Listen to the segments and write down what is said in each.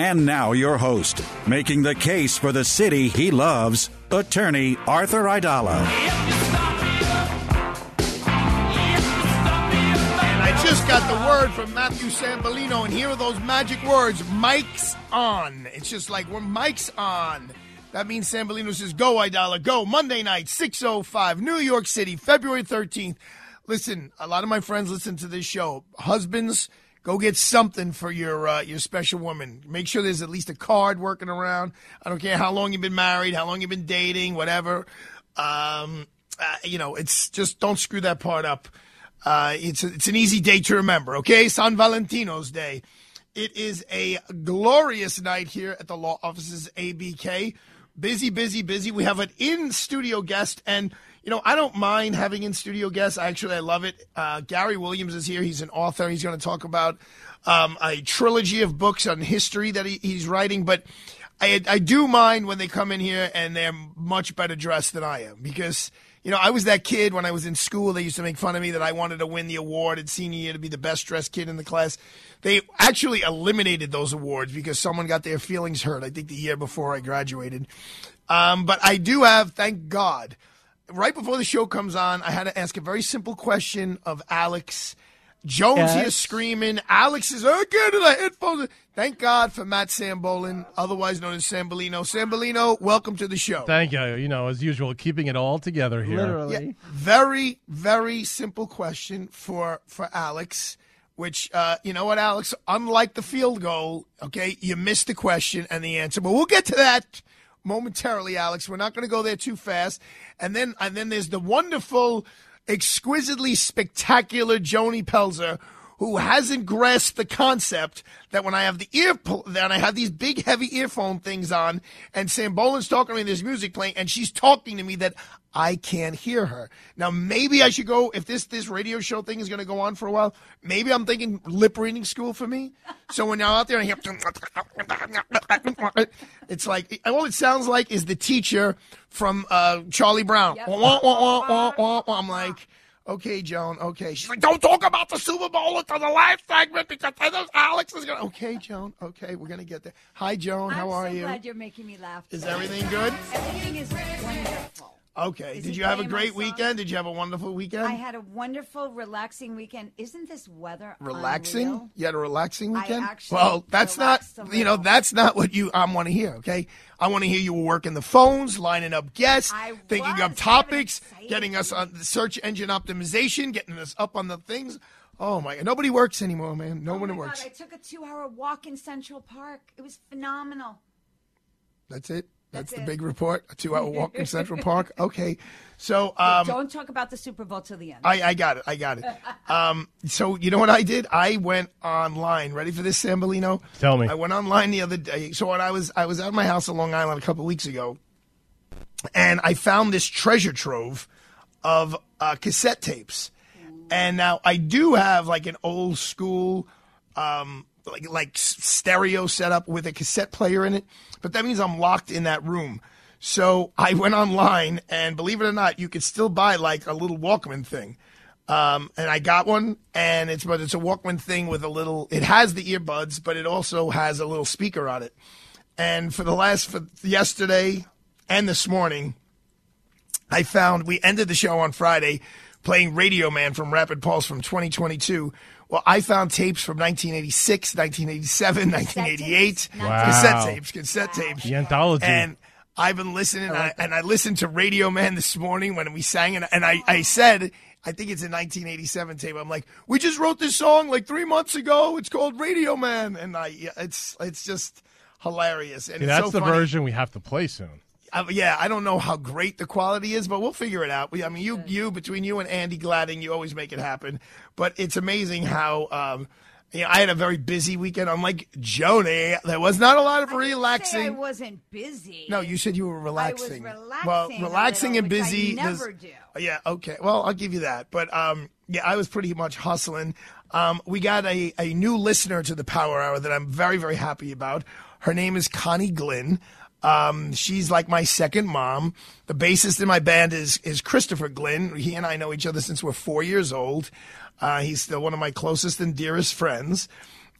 And now, your host, making the case for the city he loves, attorney Arthur Aidala. I just got the word from Matthew Sambolino, and here are those magic words Mike's on. It's just like, when Mike's on. That means Sambolino says, Go, Aidala, go. Monday night, 6.05, New York City, February 13th. Listen, a lot of my friends listen to this show. Husbands, go get something for your uh, your special woman. Make sure there's at least a card working around. I don't care how long you've been married, how long you've been dating, whatever. Um, uh, you know, it's just don't screw that part up. Uh, it's a, it's an easy day to remember. Okay, San Valentino's Day. It is a glorious night here at the law offices ABK. Busy, busy, busy. We have an in studio guest, and you know I don't mind having in studio guests. Actually, I love it. Uh, Gary Williams is here. He's an author. He's going to talk about um, a trilogy of books on history that he, he's writing, but. I, I do mind when they come in here and they're much better dressed than I am because you know, I was that kid when I was in school. They used to make fun of me that I wanted to win the award at senior year to be the best dressed kid in the class. They actually eliminated those awards because someone got their feelings hurt, I think the year before I graduated. Um, but I do have, thank God, right before the show comes on, I had to ask a very simple question of Alex. Jones Yes. here screaming. Alex is, oh, get it, the headphones. Thank God for Matt Sambolin, otherwise known as Sambolino. Sambolino, welcome to the show. Thank you. You know, as usual, keeping it all together here. Yeah, very, very simple question for for Alex. Which uh, you know what, Alex? Unlike the field goal, okay, you missed the question and the answer, but we'll get to that momentarily, Alex. We're not going to go there too fast. And then and then there's the wonderful, exquisitely spectacular Joni Pelzer. Who hasn't grasped the concept that when I have the ear, that I have these big heavy earphone things on, and Sam Boland's talking to me, and there's music playing, and she's talking to me that I can't hear her. Now, maybe I should go if this this radio show thing is going to go on for a while. Maybe I'm thinking lip reading school for me. So when you're out there and you hear, it's like all it sounds like is the teacher from uh, Charlie Brown. Wah, wah, wah, wah. I'm like. Okay, Joan. Okay. She's like, don't talk about the Super Bowl until the last segment because I know Alex is gonna. Okay, Joan. Okay, we're gonna get there. Hi, Joan. How I'm are so you? glad you're making me laugh. Is everything good? Everything is wonderful. Okay. Is Did you have a great weekend? Did you have a wonderful weekend? I had a wonderful, relaxing weekend. Isn't this weather relaxing. unreal? You had a relaxing weekend. well, that's not. You know, that's not what you. I want to hear. Okay. I want to hear you were working the phones, lining up guests, I thinking of topics, getting us on the search engine optimization, getting us up on the things. Oh my! Nobody works anymore, man. No Oh one works. God, I took a two-hour walk in Central Park. It was phenomenal. That's it. That's, That's the big report. A two-hour walk in Central Park. Okay. So, um, Don't talk about the Super Bowl till the end. I, I got it. I got it. Um, so you know what I did? I went online. Ready for this, Sambolino? Tell me. I went online the other day. So when I was I was at my house in Long Island a couple weeks ago, and I found this treasure trove of uh, cassette tapes. And now I do have like an old school, um, like like stereo setup with a cassette player in it, but that means I'm locked in that room. So I went online, and believe it or not, you could still buy like a little Walkman thing. Um, and I got one, and it's but it's a Walkman thing with a little. It has the earbuds, but it also has a little speaker on it. And for the last for yesterday and this morning, I found we ended the show on Friday playing Radio Man from Rapid Pulse from 2022. Well, I found tapes from 1986, 1987, 1988. Wow. Cassette tapes, cassette tapes. The anthology. And I've been listening, and I, and I listened to Radio Man this morning when we sang, and, and I, I said, I think it's a 1987 tape. I'm like, we just wrote this song like three months ago. It's called Radio Man, and I, it's it's just hilarious. And See, it's that's so the funny. version we have to play soon. Uh, yeah, I don't know how great the quality is, but we'll figure it out. We, I mean, you, you between you and Andy Gladding, you always make it happen. But it's amazing how. Um, you know, I had a very busy weekend. Unlike Joni, there was not a lot of I relaxing. wasn't busy. No, you said you were relaxing. I was relaxing Well, relaxing little, and which I busy. never do. Yeah, okay. Well, I'll give you that. But um, yeah, I was pretty much hustling. Um, we got a, a new listener to the Power Hour that I'm very, very happy about. Her name is Connie Glynn. Um, she's like my second mom. The bassist in my band is is Christopher Glynn. He and I know each other since we're four years old. Uh, he's still one of my closest and dearest friends.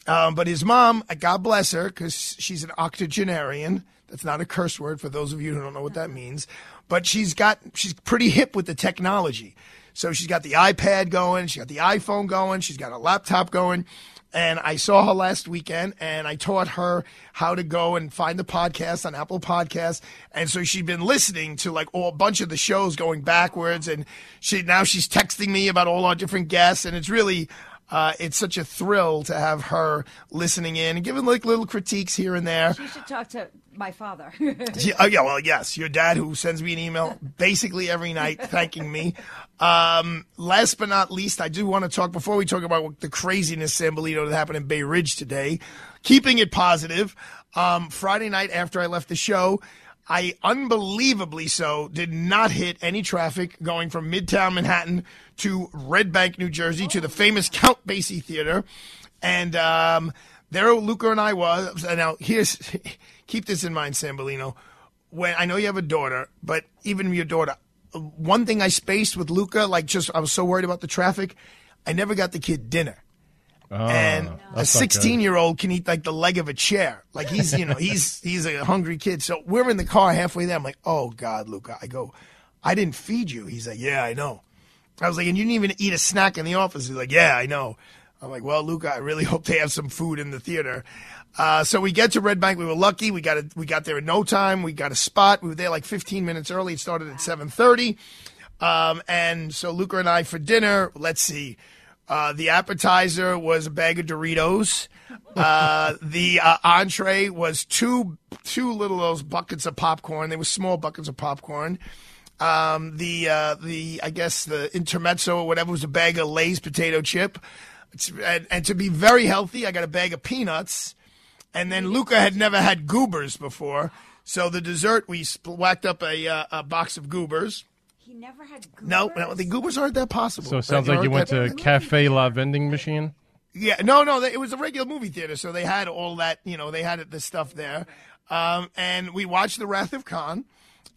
Um, but his mom, uh, God bless her, because she's an octogenarian. That's not a curse word for those of you who don't know what that means. But she's got she's pretty hip with the technology. So she's got the iPad going, she's got the iPhone going, she's got a laptop going. And I saw her last weekend and I taught her how to go and find the podcast on Apple Podcasts. And so she'd been listening to like all, a bunch of the shows going backwards. And she now she's texting me about all our different guests. And it's really, uh, it's such a thrill to have her listening in and giving like little critiques here and there. You should talk to my father. Yeah, oh, yeah, well, yes, your dad who sends me an email basically every night thanking me. Um, last but not least, I do want to talk before we talk about the craziness San Benito that happened in Bay Ridge today. Keeping it positive. Um, Friday night after I left the show, I unbelievably so did not hit any traffic going from Midtown Manhattan to Red Bank, New Jersey, to the famous Count Basie Theater, and um, there Luca and I was. and Now here's keep this in mind, Sambolino. When I know you have a daughter, but even your daughter, one thing I spaced with Luca, like just I was so worried about the traffic, I never got the kid dinner. And a Oh, not good. 16 year old can eat like the leg of a chair. Like he's, you know, he's he's a hungry kid. So we're in the car halfway there. I'm like, oh God, Luca. I go, I didn't feed you. He's like, yeah, I know. I was like, and you didn't even eat a snack in the office. He's like, yeah, I know. I'm like, well, Luca, I really hope they have some food in the theater. Uh, so we get to Red Bank. We were lucky. We got a, we got there in no time. We got a spot. We were there like 15 minutes early. It started at 7:30. Um, and so Luca and I for dinner. Let's see. Uh, the appetizer was a bag of Doritos. Uh, the uh, entree was two two little those buckets of popcorn. They were small buckets of popcorn. Um, the uh, the I guess the intermezzo or whatever was a bag of Lay's potato chip. And, and to be very healthy, I got a bag of peanuts. And then Luca had never had goobers before, so the dessert we whacked up a uh, a box of goobers. He never had goobers. No, no, the goobers aren't that possible. So it sounds like you went to Cafe La Vending Machine. Yeah, no, no, they, it was a regular movie theater, so they had all that, you know, they had the stuff there. Um, and we watched The Wrath of Khan,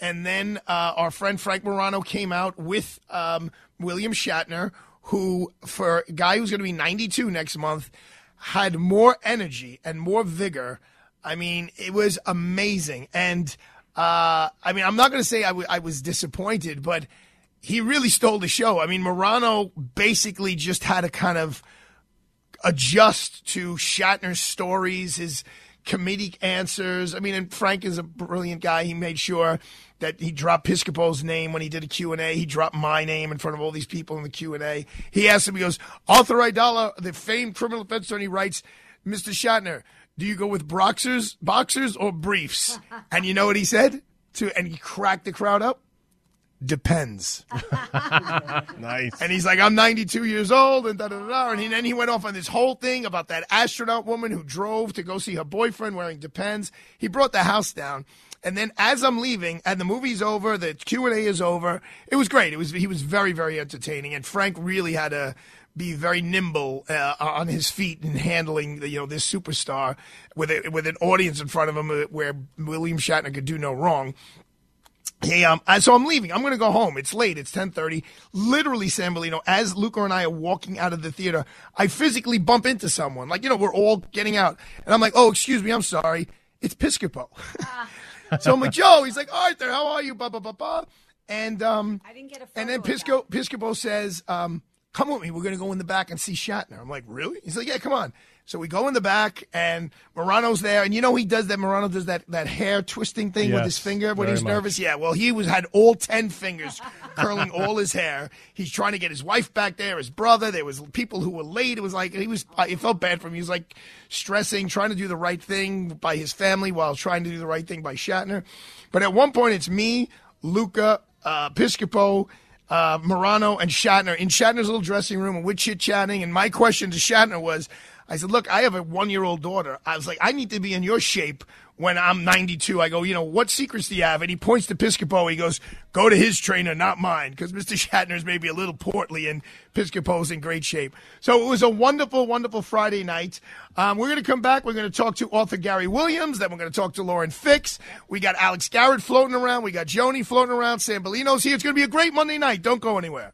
and then uh, our friend Frank Morano came out with um, William Shatner, who, for a guy who's going to be 92 next month, had more energy and more vigor. I mean, it was amazing. And uh, I mean, I'm not going to say I, w- I was disappointed, but he really stole the show. I mean, Morano basically just had to kind of adjust to Shatner's stories, his comedic answers. I mean, and Frank is a brilliant guy. He made sure that he dropped Piscopo's name when he did a Q&A. He dropped my name in front of all these people in the Q&A. He asked him, he goes, Arthur Aidala, the famed criminal defense attorney, writes, Mr. Shatner, do you go with boxers, boxers or briefs? and you know what he said? To And he cracked the crowd up. Depends. Nice. And he's like, I'm 92 years old, and da da da. da. And he- then he went off on this whole thing about that astronaut woman who drove to go see her boyfriend wearing Depends. He brought the house down. And then as I'm leaving, and the movie's over, the Q and A is over. It was great. It was he was very very entertaining, and Frank really had to be very nimble uh, on his feet in handling the, you know this superstar with a, with an audience in front of him uh, where William Shatner could do no wrong. Hey, um, uh, so I'm leaving. I'm going to go home. It's late. It's 10:30. Literally, Sambolino, as Luca and I are walking out of the theater, I physically bump into someone. Like, you know, we're all getting out, and I'm like, "Oh, excuse me, I'm sorry. It's Piscopo." so I'm like, "Joe." He's like, "Arthur, how are you?" Blah blah blah blah. And um, I didn't get a and then Pisco Piscopo says, um, "Come with me. We're going to go in the back and see Shatner." I'm like, "Really?" He's like, "Yeah, come on." So we go in the back, and Morano's there, and you know he does that. Morano does that that hair twisting thing with his finger when he's much. nervous. Yeah, well, he was had all ten fingers curling all his hair. He's trying to get his wife back there, his brother. There was people who were late. It was like he was. It felt bad for him. He was like stressing, trying to do the right thing by his family while trying to do the right thing by Shatner. But at one point, it's me, Luca, uh, Piscopo. Uh, Morano and Shatner in Shatner's little dressing room, and we're chit chatting. And my question to Shatner was, I said, "Look, I have a one-year-old daughter. I was like, I need to be in your shape when I'm 92." I go, "You know, what secrets do you have?" And he points to Piscopo. He goes, "Go to his trainer, not mine, because Mr. Shatner's maybe a little portly and Piscopo's in great shape." So it was a wonderful, wonderful Friday night. Um, we're going to come back. We're going to talk to author Gary Williams. Then we're going to talk to Lauren Fix. We got Alex Garrett floating around. We got Joni floating around. Sambolino's here. It's going to be a great Monday night. Don't go anywhere.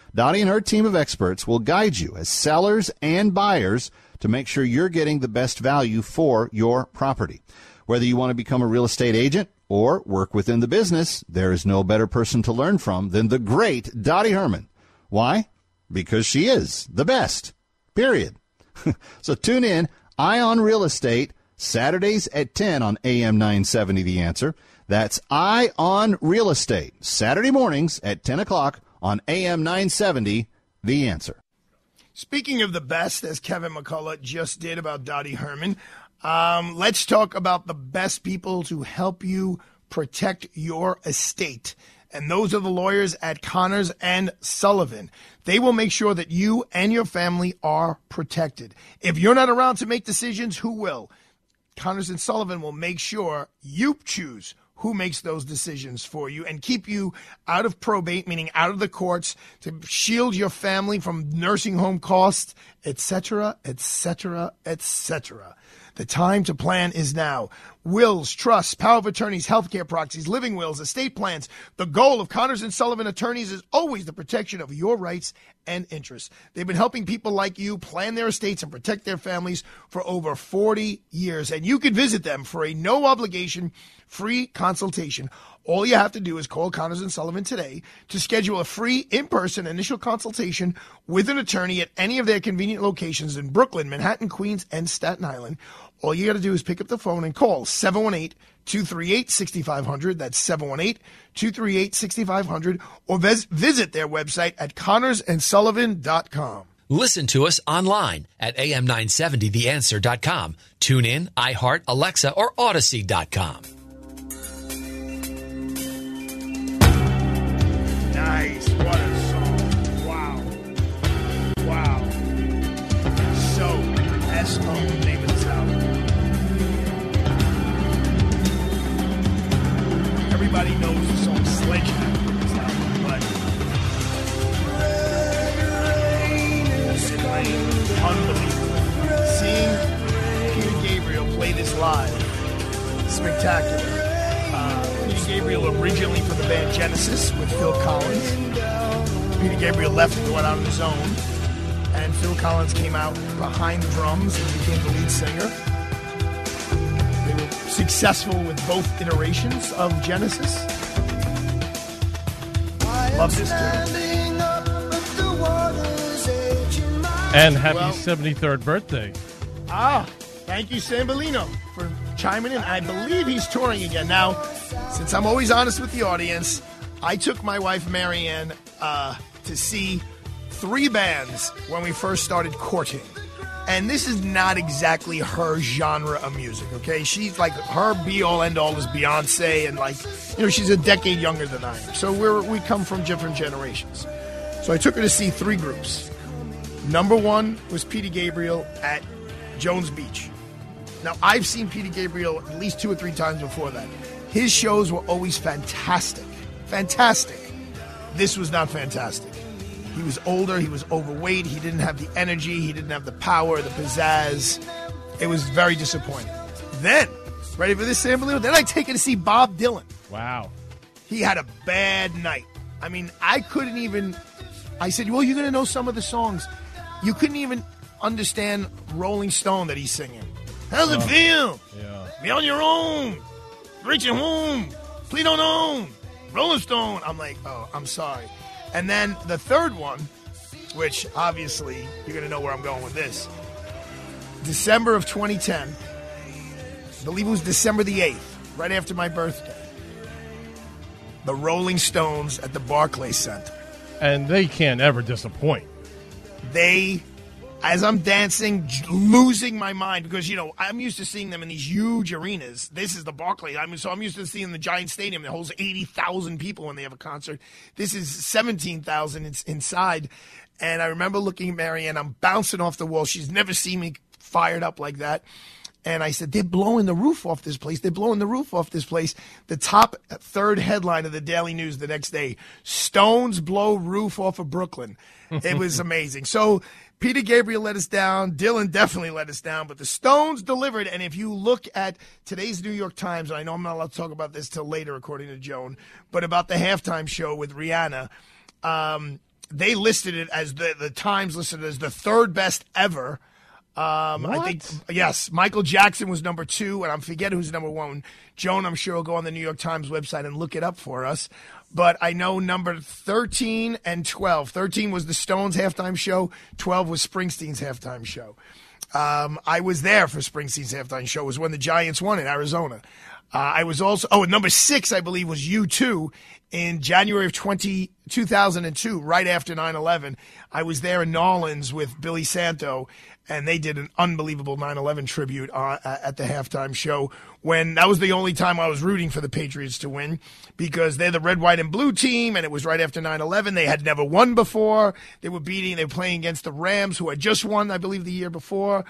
Dottie and her team of experts will guide you as sellers and buyers to make sure you're getting the best value for your property. Whether you want to become a real estate agent or work within the business, there is no better person to learn from than the great Dottie Herman. Why? Because she is the best. Period. so tune in, Eye on Real Estate, Saturdays at 10 on AM 970 The Answer. That's Eye on Real Estate, Saturday mornings at 10 o'clock on AM 970 The Answer. Speaking of the best, as Kevin McCullough just did about Dottie Herman, um, let's talk about the best people to help you protect your estate. And those are the lawyers at Connors and Sullivan. They will make sure that you and your family are protected. If you're not around to make decisions, who will? Connors and Sullivan will make sure you choose who makes those decisions for you and keep you out of probate, meaning out of the courts, to shield your family from nursing home costs, etc., etc., etc. The time to plan is now. Wills, trusts, power of attorneys, healthcare proxies, living wills, estate plans. The goal of Connors and Sullivan attorneys is always the protection of your rights and interests. They've been helping people like you plan their estates and protect their families for over 40 years. And you can visit them for a no obligation free consultation. All you have to do is call Connors and Sullivan today to schedule a free in-person initial consultation with an attorney at any of their convenient locations in Brooklyn, Manhattan, Queens, and Staten Island. All you got to do is pick up the phone and call 718 238 6500. That's 718 238 6500. Or vis- visit their website at connorsandsullivan.com. Listen to us online at am970theanswer.com. Tune in, iHeart, Alexa, or Odyssey.com. Nice. What a song. Wow. Wow. So, S-O, name of album. Everybody knows the song Sledgehammer but unbelievable. Seeing Peter Gabriel play this live, spectacular. Gabriel originally from the band Genesis with Phil Collins. Peter Gabriel left and went out on his own, and Phil Collins came out behind the drums and became the lead singer. They were successful with both iterations of Genesis. Love this tune. And happy Well- 73rd birthday. Ah, thank you, Sambolino, for chiming in. I believe he's touring again. Now, since I'm always honest with the audience, I took my wife Marianne uh, to see three bands when we first started courting. And this is not exactly her genre of music, okay? She's like her be all end all is Beyonce, and like you know she's a decade younger than I am, so we're we come from different generations. So I took her to see three groups. Number one was Peter Gabriel at Jones Beach. Now, I've seen Peter Gabriel at least two or three times before that. His shows were always fantastic. Fantastic. This was not fantastic. He was older, he was overweight, he didn't have the energy, he didn't have the power, the pizzazz. It was very disappointing. Then, ready for this, Sam? Then I take it to see Bob Dylan. Wow. He had a bad night. I mean, I couldn't even. I said, "Well, you're going to know some of the songs." You couldn't even understand Rolling Stone that he's singing. How's it Oh. feel? Yeah. Be on your own. Reaching home. Please don't own. Rolling Stone. I'm like, oh, I'm sorry. And then the third one, which obviously you're going to know where I'm going with this. December of 2010. I believe it was December the 8th, right after my birthday. The Rolling Stones at the Barclays Center. And they can't ever disappoint. they as I'm dancing, losing my mind because you know I'm used to seeing them in these huge arenas. This is the Barclays. I mean, so I'm used to seeing the giant stadium that holds eighty thousand people when they have a concert. This is seventeen thousand ins- inside, and I remember looking at Marianne. I'm bouncing off the wall. She's never seen me fired up like that. And I said, they're blowing the roof off this place. They're blowing the roof off this place. The top third headline of the Daily News the next day Stones blow roof off of Brooklyn. It was amazing. So Peter Gabriel let us down. Dylan definitely let us down, but the Stones delivered. And if you look at today's New York Times, and I know I'm not allowed to talk about this till later, according to Joan, but about the halftime show with Rihanna, um, they listed it as the, the Times listed it as the third best ever. Um, I think yes, Michael Jackson was number two, and I'm forgetting who's number one. Joan, I'm sure will go on the New York Times website and look it up for us. But I know number 13 and 12. 13 was the Stones halftime show. 12 was Springsteen's halftime show. Um, I was there for Springsteen's halftime show. It was when the Giants won in Arizona. Uh, I was also, oh, number six, I believe, was U2 in January of 20, 2002, right after 9 11. I was there in Nolans with Billy Santo, and they did an unbelievable 9 11 tribute uh, at the halftime show when that was the only time I was rooting for the Patriots to win because they're the red, white, and blue team, and it was right after 9 11. They had never won before. They were beating, they were playing against the Rams, who had just won, I believe, the year before.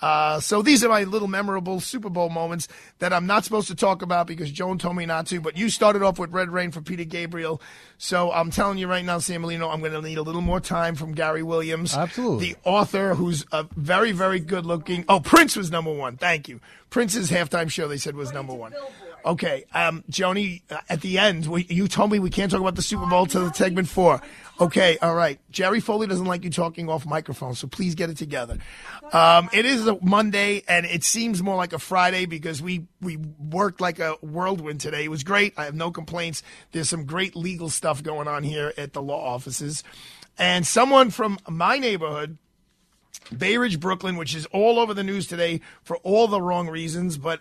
Uh, so these are my little memorable Super Bowl moments that I'm not supposed to talk about because Joan told me not to. But you started off with Red Rain for Peter Gabriel, so I'm telling you right now, Sambolino, I'm going to need a little more time from Gary Williams, Absolutely. the author, who's a very, very good looking. Oh, Prince was number one. Thank you. Prince's halftime show they said was number one. Okay, um, Joni, uh, at the end, we, you told me we can't talk about the Super Bowl till the segment four. Okay, all right. Jerry Foley doesn't like you talking off microphone, so please get it together. Um, it is a Monday, and it seems more like a Friday because we we worked like a whirlwind today. It was great. I have no complaints. There's some great legal stuff going on here at the law offices, and someone from my neighborhood. Bay Ridge, Brooklyn, which is all over the news today for all the wrong reasons, but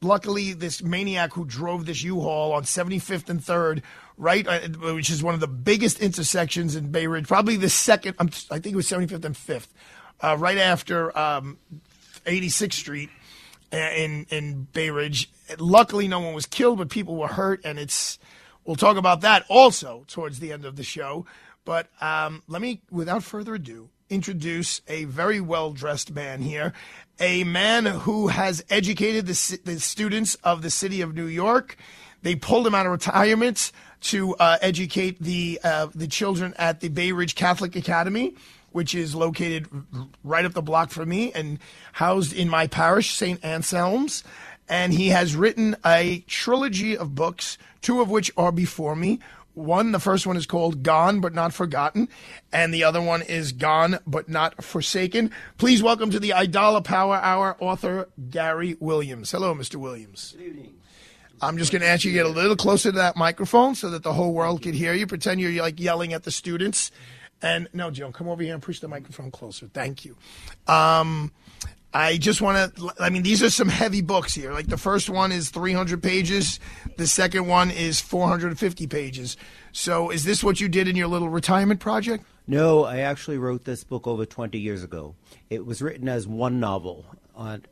luckily this maniac who drove this U-Haul on 75th and 3rd, right, uh, which is one of the biggest intersections in Bay Ridge, probably the second, I'm, think it was 75th and 5th, uh, right after um, 86th Street uh, in in Bay Ridge. Luckily, no one was killed, but people were hurt, and it's. We'll talk about that also towards the end of the show. But um, let me, without further ado, introduce a very well dressed man here, a man who has educated the, the students of the city of New York. They pulled him out of retirement to uh, educate the uh, the children at the Bay Ridge Catholic Academy which is located right up the block from me and housed in my parish, St. Anselm's. And he has written a trilogy of books, two of which are before me. One, the first one is called Gone But Not Forgotten, and the other one is Gone But Not Forsaken. Please welcome to the Aidala Power Hour author Gary Williams. Hello, Mr. Williams. Good evening. I'm just going to ask you to get a little closer to that microphone so that the whole world can hear you. Pretend you're like yelling at the students. And no, Joan, come over here and push the microphone closer. Thank you. Um, I just want to, I mean, these are some heavy books here. Like the first one is 300 pages, the second one is 450 pages. So is this what you did in your little retirement project? No, I actually wrote this book over 20 years ago. It was written as one novel, on,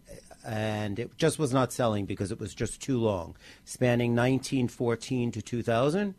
and it just was not selling because it was just too long, spanning 1914 to 2000.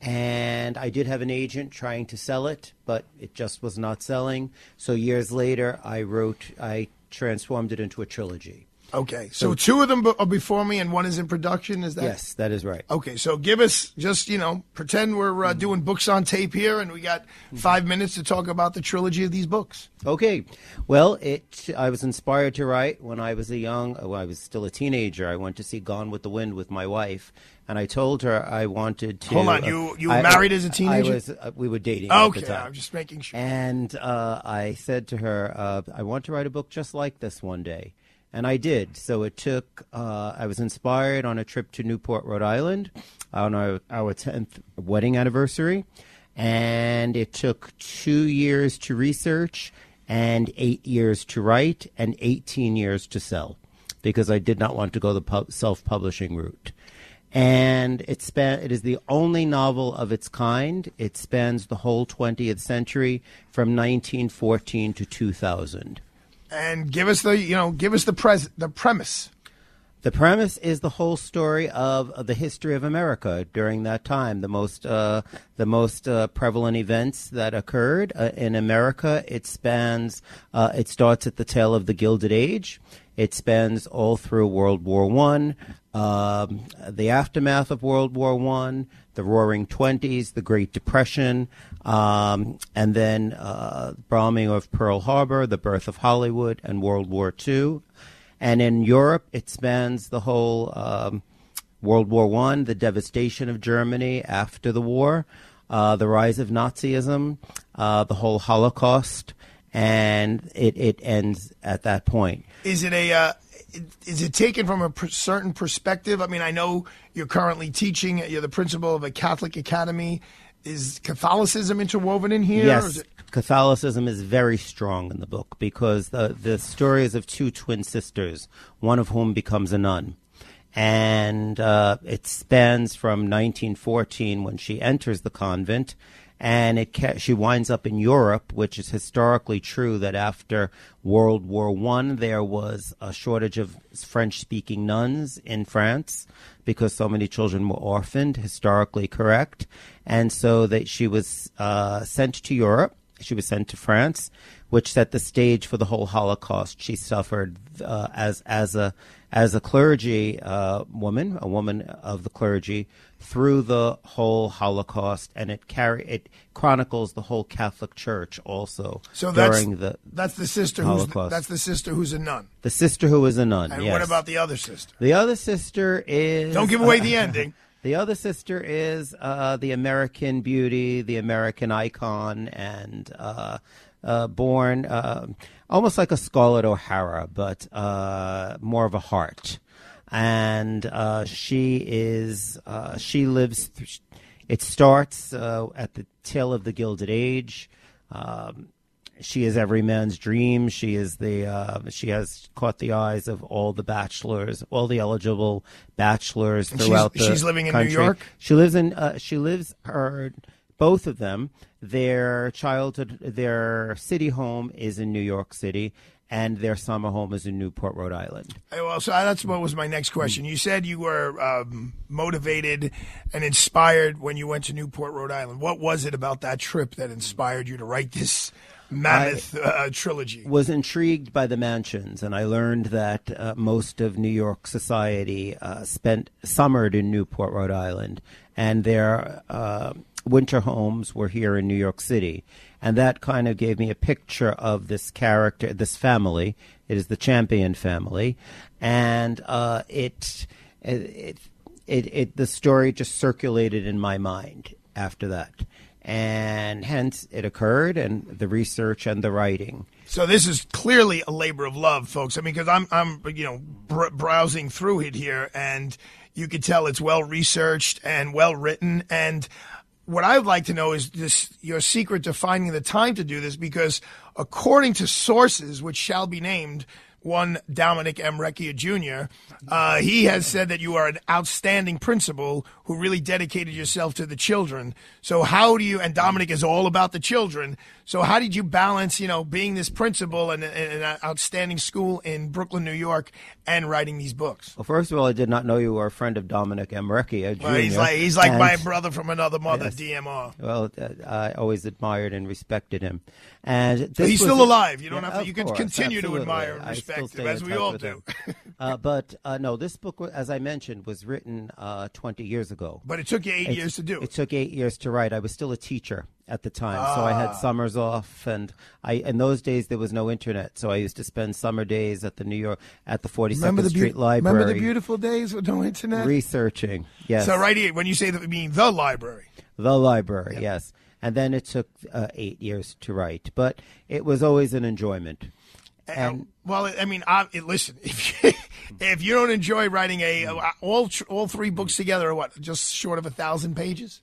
And I did have an agent trying to sell it, but it just was not selling. So years later, I wrote, I transformed it into a trilogy. Okay, so, two of them are before me, and one is in production. Is that Yes, that is right. Okay, so give us just you know pretend we're uh, doing books on tape here, and we got five minutes to talk about the trilogy of these books. Okay. Well, it. I was inspired to write when I was a young. Well, I was still a teenager. I went to see Gone with the Wind with my wife, and I told her I wanted to. Hold on, uh, you- you were I- married as a teenager? I was. Uh, we were dating. at the Okay. I'm just making sure. And uh, I said to her, uh, I want to write a book just like this one day. And I did. So it took, uh, I was inspired on a trip to Newport, Rhode Island on our, our 10th wedding anniversary. And it took two years to research and eight years to write and 18 years to sell because I did not want to go the pub- self publishing route and it span it is the only novel of its kind. It spans the whole 20th century from 1914 to 2000. And give us the you know give us the pres the premise. The premise is the whole story of, the history of America during that time. The most uh, the most uh, prevalent events that occurred uh, in America. It spans. Uh, it starts at the tail of the Gilded Age. It spans all through World War One, um, the aftermath of World War One, the Roaring Twenties, the Great Depression, um, and then uh, bombing of Pearl Harbor, the birth of Hollywood, and World War Two. And in Europe, it spans the whole um, World War One, the devastation of Germany after the war, uh, the rise of Nazism, uh, the whole Holocaust, and it, it ends at that point. Is it a uh, is it taken from a per- certain perspective? I mean, I know you're currently teaching. You're the principal of a Catholic academy. Is Catholicism interwoven in here? Yes, is it- Catholicism is very strong in the book because the the story is of two twin sisters, one of whom becomes a nun, and uh, it spans from 1914 when she enters the convent, and it ca- she winds up in Europe, which is historically true that after World War One there was a shortage of French-speaking nuns in France because so many children were orphaned, historically correct, and so that she was uh, sent to Europe. She was sent to France, which set the stage for the whole Holocaust she suffered uh, as as a as a clergy uh, woman, a woman of the clergy, through the whole Holocaust, and it carry it chronicles the whole Catholic Church also so that's during the that's the sister who's the, that's the sister who's a nun. the sister who was a nun. And yes. what about the other sister? the other sister? Is Don't give away the ending. The other sister is uh, the American beauty, the American icon, and uh, uh, born uh, almost like a Scarlett O'Hara, but uh, more of a heart. And uh, she is uh, she lives. Th- it starts at the tail of the Gilded Age. Um, she is every man's dream. She is the uh, she has caught the eyes of all the bachelors, all the eligible bachelors And she's- throughout the she's living in New. York? She lives in uh, she lives her both of them. Their childhood, their city home is in New York City, and their summer home is in Newport, Rhode Island. Well, so that's what was my next question. You said you were um, motivated and inspired when you went to Newport, Rhode Island. What was it about that trip that inspired you to write this mammoth uh, trilogy? was intrigued by the mansions, and I learned that uh, most of New York society uh, spent summered in Newport, Rhode Island, and their uh, winter homes were here in New York City, and that kind of gave me a picture of this character, this family. It is the Champion family, and uh, it, it, it, it, the story just circulated in my mind after that. And hence it occurred, and the research and the writing. So this is clearly a labor of love, folks. I mean, because I'm, I'm, you know, br- browsing through it here, and you can tell it's well researched and well written. And what I'd like to know is this: your secret to finding the time to do this, because according to sources, which shall be named, one Dominic M. Jr., uh, he has said that you are an outstanding principal who really dedicated yourself to the children. So how do you, and Dominic is all about the children. So how did you balance, you know, being this principal and, and an outstanding school in Brooklyn, New York, and writing these books? Well, first of all, I did not know you were a friend of Dominic Jr. Well, he's like he's like and- my brother from another mother, Yes. DMR. Well, uh, I always admired and respected him, and So he's was- still alive. You don't Yeah, have to. You can course, continue to admire and respect him, as we all do. Uh, but uh, no, this book, as I mentioned, was written uh, 20 years ago. But it took you eight It's- years to do It it. took eight years to write. I was still a teacher at the time, so I had Ah. summers off, and I in those days there was no internet, so I used to spend summer days at the New York at the 42nd Remember the, Street beau- Library. remember the beautiful days with no internet? researching. Yes, So right here, when you say that, you mean the library. the library. Yes, and then it took uh, eight years to write, but it was always an enjoyment. And Well, I mean, I, listen, if you, if you don't enjoy writing a all all three books together are what just short of a thousand pages.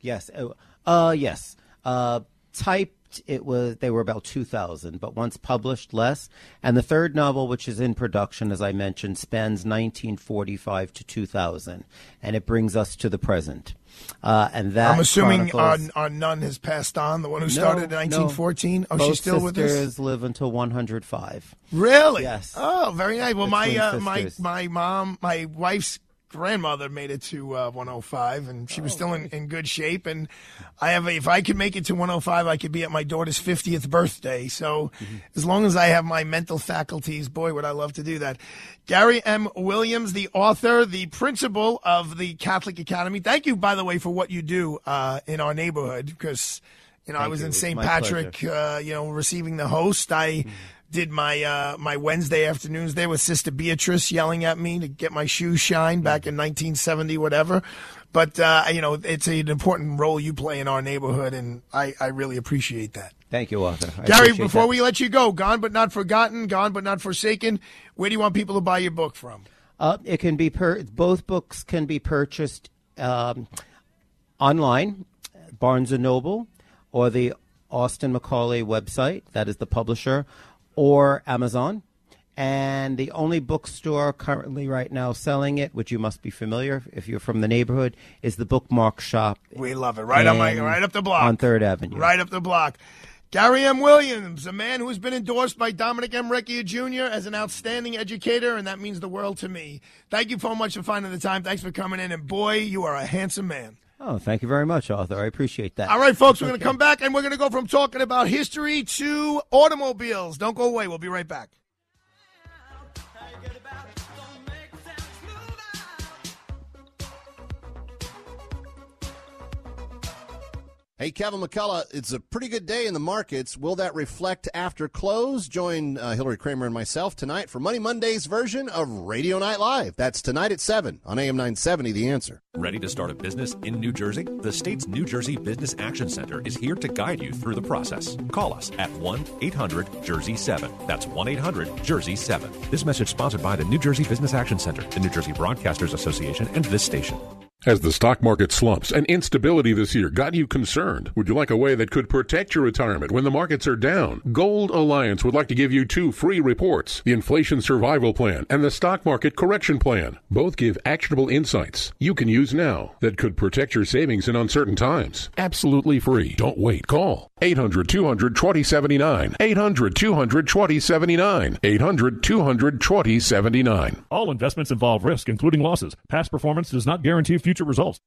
Yes. Uh, uh, yes. Uh, typed, it was they were about two thousand, but once published, less. And the third novel, which is in production, as I mentioned, spans 1945 to 2000, and it brings us to the present. Uh, and that I'm assuming our, our nun has passed on, the one who No, started in no. 1914. Oh, Both she's still with us. sisters live until 105. Really? Yes. Oh, very nice. Well, my uh, my my mom, my wife's grandmother made it to uh, 105, and she Oh, was still in, in good shape. And I have, a, if I could make it to 105, I could be at my daughter's 50th birthday. So, Mm-hmm. as long as I have my mental faculties, boy, would I love to do that. Gary M. Williams, the author, the principal of the Catholic Academy. Thank you, by the way, for what you do uh, in our neighborhood, because. You know, I was you. in St. Patrick, uh, you know, receiving the host. I did my uh, my Wednesday afternoons there with Sister Beatrice yelling at me to get my shoes shined back in 1970, whatever. But uh, you know, it's an important role you play in our neighborhood, and I, I really appreciate that. Thank you, Arthur. I Gary, before that. we let you go, gone but not forgotten, gone but not forsaken. Where do you want people to buy your book from? Uh, it can be per- both books can be purchased um, online, Barnes and Noble, or the Austin Macauley website. That is the publisher, or Amazon. And the only bookstore currently right now selling it, which you must be familiar if you're from the neighborhood, is the Bookmark Shop. We love it. Right on my right up the block. on Third Avenue. Right up the block. Gary M. Williams, a man who has been endorsed by Dominic M. Recchia Jr. as an outstanding educator, and that means the world to me. Thank you so much for finding the time. Thanks for coming in, and boy, you are a handsome man. Oh, thank you very much, Arthur. I appreciate that. All right, folks, we're going to come back, and we're going to go from talking about history to automobiles. Don't go away. We'll be right back. Hey, Kevin McCullough, it's a pretty good day in the markets. Will that reflect after close? Join uh, Hilary Kramer and myself tonight for Money Monday's version of Radio Night Live. That's tonight at 7 on AM 970, The Answer. Ready to start a business in New Jersey? The state's New Jersey Business Action Center is here to guide you through the process. Call us at 1 800 Jersey 7. That's 1 800 Jersey 7. This message sponsored by the New Jersey Business Action Center, the New Jersey Broadcasters Association, and this station. Has the stock market slumps and instability this year got you concerned? Would you like a way that could protect your retirement when the markets are down? Gold Alliance would like to give you two free reports the Inflation Survival Plan and the Stock Market Correction Plan. Both give actionable insights you can use now that could protect your savings in uncertain times. Absolutely free. Don't wait. Call 800 200 2079. 800 200 2079. 800 200 2079. All investments involve risk, including losses. Past performance does not guarantee future results.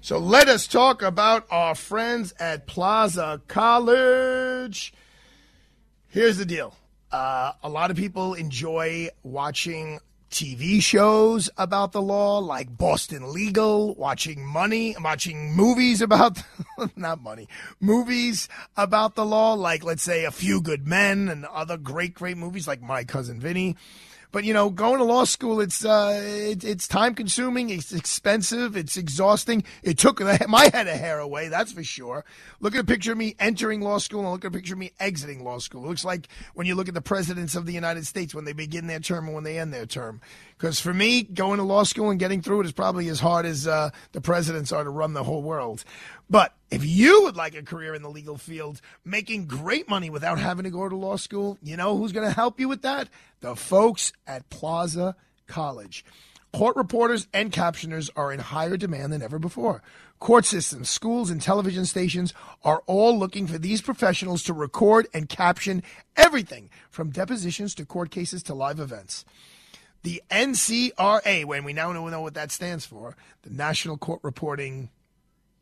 So let us talk about our friends at Plaza College. Here's the deal uh, a lot of people enjoy watching TV shows about the law, like Boston Legal, watching money, watching movies about, not money, movies about the law, like, let's say, A Few Good Men and other great, great movies like My Cousin Vinny. But you know, going to law school, it's uh, it, it's time consuming, it's expensive, it's exhausting. It took my head of hair away, that's for sure. Look at a picture of me entering law school, and look at a picture of me exiting law school. It looks like when you look at the presidents of the United States when they begin their term and when they end their term. Because for me, going to law school and getting through it is probably as hard as uh, the presidents are to run the whole world. But if you would like a career in the legal field, making great money without having to go to law school, you know who's going to help you with that? The folks at Plaza College. Court reporters and captioners are in higher demand than ever before. Court systems, schools, and television stations are all looking for these professionals to record and caption everything from depositions to court cases to live events. The NCRA, when we now know what that stands for, the National Court Reporting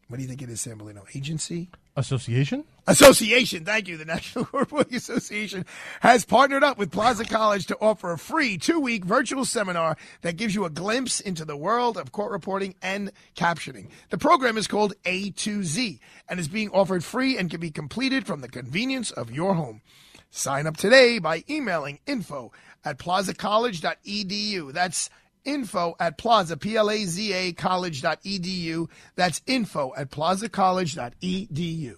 What do you think it is, Sambolino? Agency? Association? Association, thank you. The National Court Reporting Association has partnered up with Plaza College to offer a free two week virtual seminar that gives you a glimpse into the world of court reporting and captioning. The program is called A to Z and is being offered free and can be completed from the convenience of your home. Sign up today by emailing info at plazacollege.edu. That's info at plaza, P-L-A-Z-A college.edu. That's info at plazacollege.edu.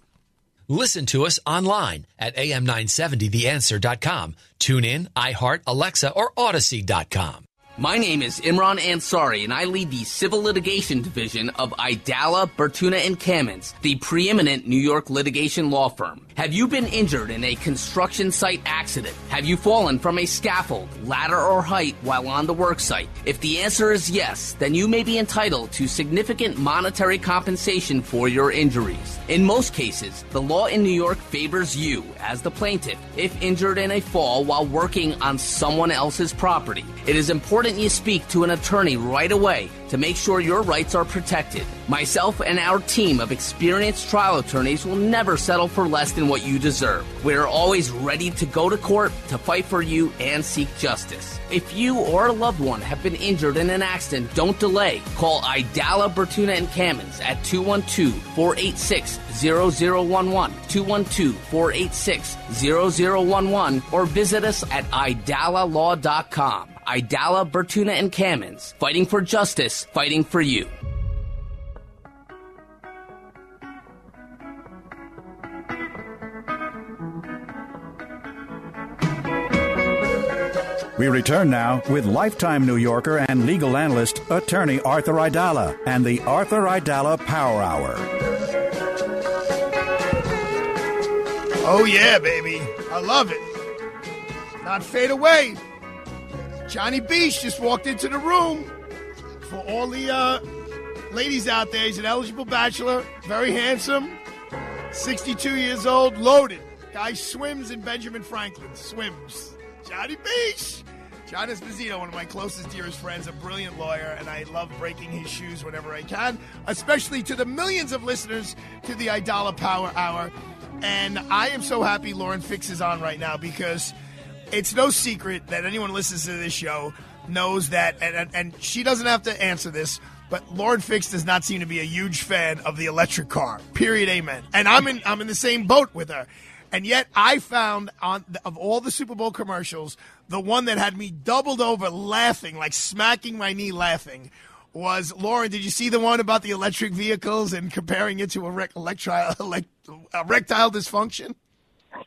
Listen to us online at am970theanswer.com. Tune in, iHeart, Alexa, or Audacy.com. My name is Imran Ansari, and I lead the Civil Litigation Division of Aidala, Bertuna, and Kamins, the preeminent New York litigation law firm. Have you been injured in a construction site accident? Have you fallen from a scaffold, ladder, or height while on the work site? If the answer is yes, then you may be entitled to significant monetary compensation for your injuries. In most cases, the law in New York favors you as the plaintiff if injured in a fall while working on someone else's property. It is important you speak to an attorney right away to make sure your rights are protected. Myself and our team of experienced trial attorneys will never settle for less than what you deserve. We're always ready to go to court to fight for you and seek justice. If you or a loved one have been injured in an accident, don't delay. Call Aidala, Bertuna, and Kamins at 212-486-0011, 212-486-0011, or visit us at aidalalaw.com. Aidala, Bertuna, and Kamins, fighting for justice, fighting for you. We return now with lifetime New Yorker and legal analyst, attorney Arthur Aidala, and the Arthur Aidala Power Hour. Oh, yeah, baby. I love it. Not fade away. Johnny Beach just walked into the room. For all the uh, ladies out there, he's an eligible bachelor, very handsome, 62 years old, loaded. Guy swims in Benjamin Franklin. Swims. Johnny Beach. John Esposito, one of my closest, dearest friends, a brilliant lawyer, and I love breaking his shoes whenever I can, especially to the millions of listeners to the Aidala Power Hour. And I am so happy Lauren Fix is on right now because it's no secret that anyone listens to this show knows that, and, and, and she doesn't have to answer this, but Lauren Fix does not seem to be a huge fan of the electric car. Period. Amen. And I'm in I'm in the same boat with her. And yet I found on of all the Super Bowl commercials, the one that had me doubled over laughing, like smacking my knee laughing, was Lauren. Did you see the one about the electric vehicles and comparing it to a rec- electri- elect- erectile dysfunction?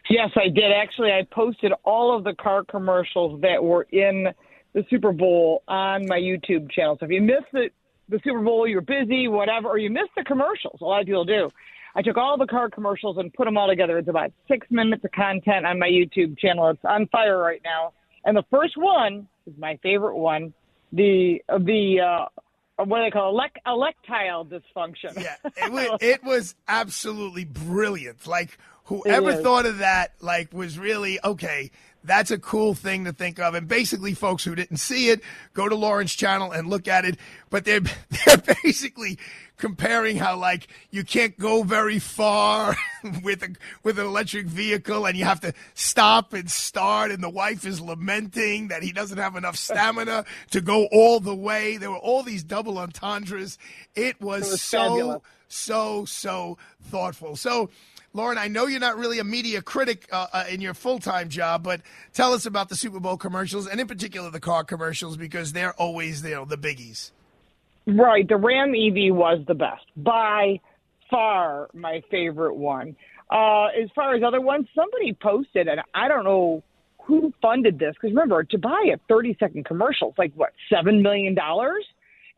Yes, I did. Actually, I posted all of the car commercials that were in the Super Bowl on my YouTube channel. So if you missed the, the Super Bowl, you're busy, whatever, or you missed the commercials, a lot of people do. I took all the car commercials and put them all together. It's about six minutes of content on my YouTube channel. It's on fire right now. And the first one is my favorite one. The the uh, what do they call it? Elect- electile dysfunction. Yeah, it was, it was absolutely brilliant. Like whoever thought of that, like was really okay. That's a cool thing to think of. And basically, folks who didn't see it, go to Lauren's channel and look at it. But they're they're basically comparing how like you can't go very far with a with an electric vehicle and you have to stop and start and the wife is lamenting that he doesn't have enough stamina to go all the way. There were all these double entendres. It was, It was so fabulous. so so thoughtful. So Lauren, I know you're not really a media critic uh, uh, in your full time job, but tell us about the Super Bowl commercials and in particular the car commercials because they're always you know the biggies. Right. The Ram EV was the best. By far my favorite one. Uh, as far as other ones, somebody posted, and I don't know who funded this, because remember, to buy a 30 second commercial, it's like, what, $7 million?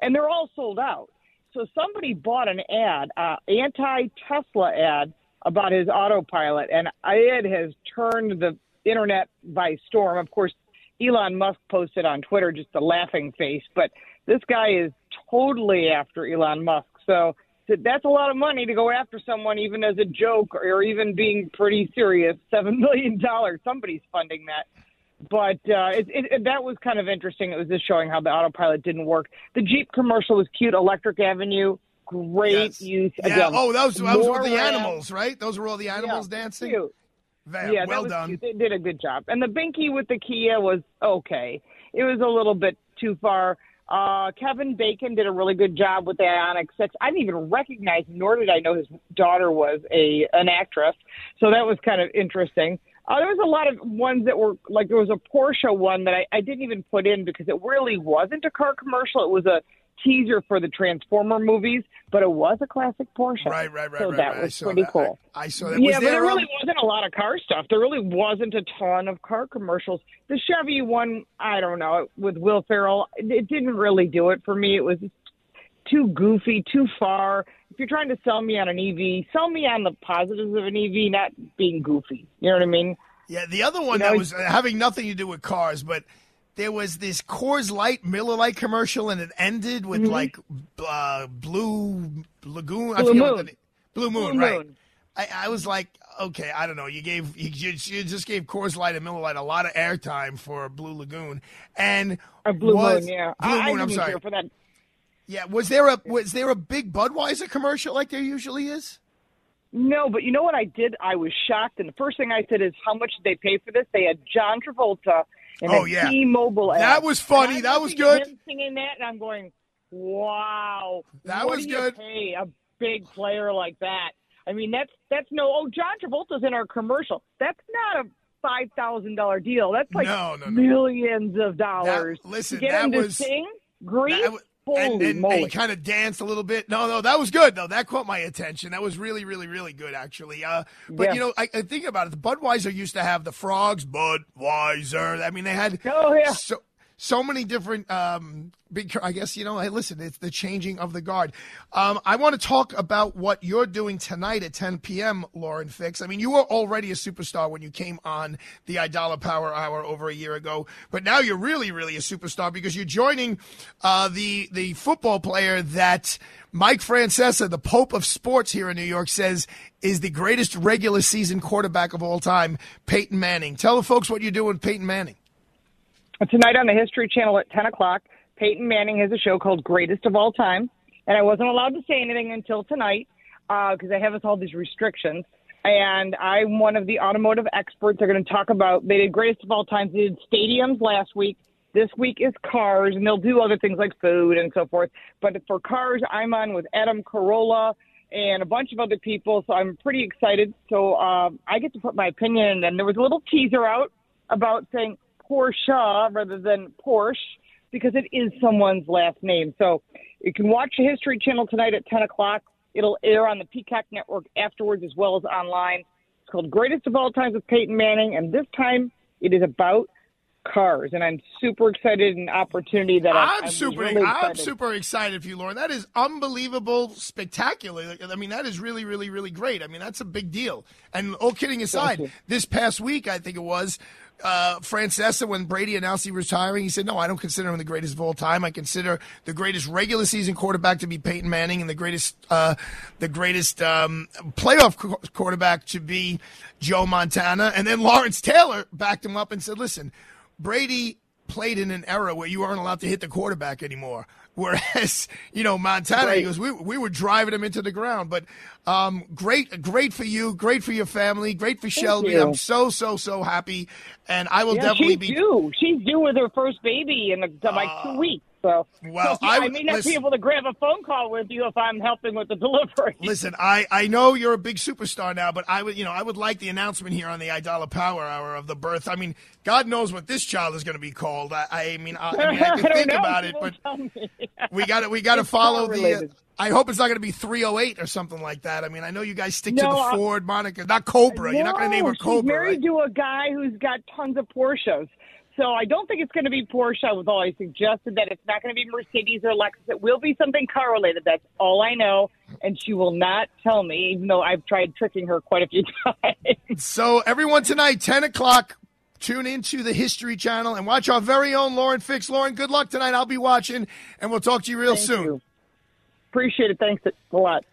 And they're all sold out. So somebody bought an ad, uh, anti Tesla ad about his autopilot, and it has turned the internet by storm. Of course, Elon Musk posted on Twitter just a laughing face, but this guy is totally after Elon Musk. So that's a lot of money to go after someone, even as a joke or even being pretty serious. Seven million dollars, somebody's funding that. But uh, it, it, that was kind of interesting. It was just showing how the autopilot didn't work. The Jeep commercial was cute. Electric Avenue, great use. Yeah. Again, oh, those those were the animals, right? Those were all the animals Yeah, dancing. cute. Very yeah, well that was done. Cute. They did a good job. And the Binky with the Kia was okay. It was a little bit too far. Uh, Kevin Bacon did a really good job with the Ioniq Six. I didn't even recognize, nor did I know his daughter was a an actress. So that was kind of interesting. Uh, there was a lot of ones that were like there was a Porsche one that I, I didn't even put in because it really wasn't a car commercial. It was a teaser for the Transformer movies, but it was a classic Porsche. Right, right, right, So right, that right. Was pretty that. cool. I saw that. Yeah, Was but there, there really um, wasn't a lot of car stuff. There really wasn't a ton of car commercials. The Chevy one, I don't know, with Will Ferrell, it, didn't really do it for me. It was too goofy, too far. If you're trying to sell me on an EV, sell me on the positives of an EV, not being goofy. You know what I mean? Yeah, the other one You that was having nothing to do with cars, but there was this Coors Light, Miller Light commercial, and it ended with Mhm. like uh, Blue Lagoon. I Blue Moon. the- Blue Moon, Blue right? Moon. I, I was like, okay, I don't know. You gave you, you just gave Coors Light and Miller Light a lot of airtime for Blue Lagoon, and A Blue was, Moon, yeah. Blue I, I Moon. I'm didn't sorry. for that. Yeah, was there a was there a big Budweiser commercial like there usually is? No, but you know what I did? I was shocked, and the first thing I said is, "How much did they pay for this?" They had John Travolta and Oh, yeah. T-Mobile. That was funny. And That was good. him singing that, and I'm going, "Wow, That was good. Pay a big player like that? I mean, that's that's no. Oh, John Travolta's in our commercial. That's not a five thousand dollar deal. That's like No, no, no. millions of dollars. listen, to get that him to was- sing, grief. That Holy and, and, and he kind of danced a little bit. No, no, that was good though. That caught my attention. That was really, really, really good actually. Uh, but Yeah. you know, I, I think about it. The Budweiser used to have the frogs, Budweiser. I mean, they had Oh, yeah. so so many different um i guess you know hey listen it's the changing of the guard um i want to talk about what you're doing tonight at 10 p.m lauren fix i mean you were already a superstar when you came on the aidala power hour over a year ago but now you're really really a superstar because you're joining uh the the football player that Mike Francesa, the Pope of sports here in New York, says is the greatest regular season quarterback of all time, Peyton Manning. Tell the folks what you're doing, with Peyton Manning. Tonight on the History Channel at 10 o'clock, Peyton Manning has a show called Greatest of All Time. And I wasn't allowed to say anything until tonight because they have us all these restrictions. And I'm one of the automotive experts. They're going to talk about, they did Greatest of All Times. They did stadiums last week. This week is cars, and they'll do other things like food and so forth. But for cars, I'm on with Adam Carolla and a bunch of other people. So I'm pretty excited. So um, I get to put my opinion in. And there was a little teaser out about saying Porsche rather than Porsche because it is someone's last name. So you can watch the History Channel tonight at 10 o'clock. It'll air on the Peacock Network afterwards as well as online. It's called Greatest of All Times with Peyton Manning, and this time it is about cars. And I'm super excited and opportunity that I, was super. really I'm excited. super excited for you, Lauren. That is unbelievable, spectacular. I mean, that is really, really, really great. I mean, that's a big deal. And all kidding aside, this past week, I think it was. Uh, Francesa, when Brady announced he was retiring, he said, "No, I don't consider him the greatest of all time. I consider the greatest regular season quarterback to be Peyton Manning, and the greatest, uh, the greatest um, playoff qu- quarterback to be Joe Montana." And then Lawrence Taylor backed him up and said, "Listen, Brady played in an era where you weren't allowed to hit the quarterback anymore. Whereas, you know, Montana, he goes, we, we were driving him into the ground. But um, great, great for you, great for your family, great for Shelby. you. I'm so, so, so happy. And I will yeah, definitely she's be. due. She's due with her first baby in like two weeks. So, well, so, I I, may not listen- be able to grab a phone call with you if I'm helping with the delivery. Listen, I, I know you're a big superstar now, but I would you know I would like the announcement here on the Aidala Power Hour of the birth. I mean, God knows what this child is going to be called. I, I mean, I, I mean, I can think know. about it, but we got to we got to follow the. Uh. I hope it's not going to be 308 or something like that. I mean, I know you guys stick to the I- Ford Monica, not Cobra. You're not going to name her No, She's Cobra, married right? to a guy who's got tons of Porsches. So I don't think it's going to be Porsche. With all I suggested that it's not going to be Mercedes or Lexus. It will be something car related. That's all I know, and she will not tell me, even though I've tried tricking her quite a few times. So everyone tonight, 10 o'clock, tune into the History Channel and watch our very own Lauren Fix. Lauren, good luck tonight. I'll be watching, and we'll talk to you real Thank soon. you. Appreciate it. Thanks a lot.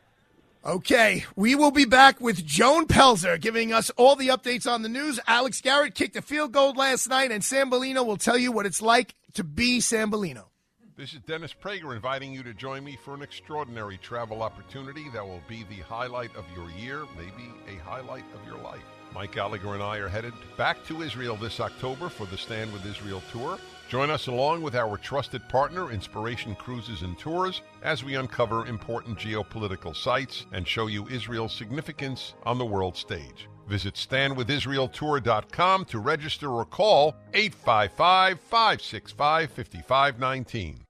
Okay, we will be back with Joan Pelzer giving us all the updates on the news. Alex Garrett kicked a field goal last night, and Sambolino will tell you what it's like to be Sambolino. This is Dennis Prager inviting you to join me for an extraordinary travel opportunity that will be the highlight of your year, maybe a highlight of your life. Mike Gallagher and I are headed back to Israel this October for the Stand with Israel tour. Join us along with our trusted partner, Inspiration Cruises and Tours, as we uncover important geopolitical sites and show you Israel's significance on the world stage. Visit standwithisraeltour.com to register or call 855 565 5519.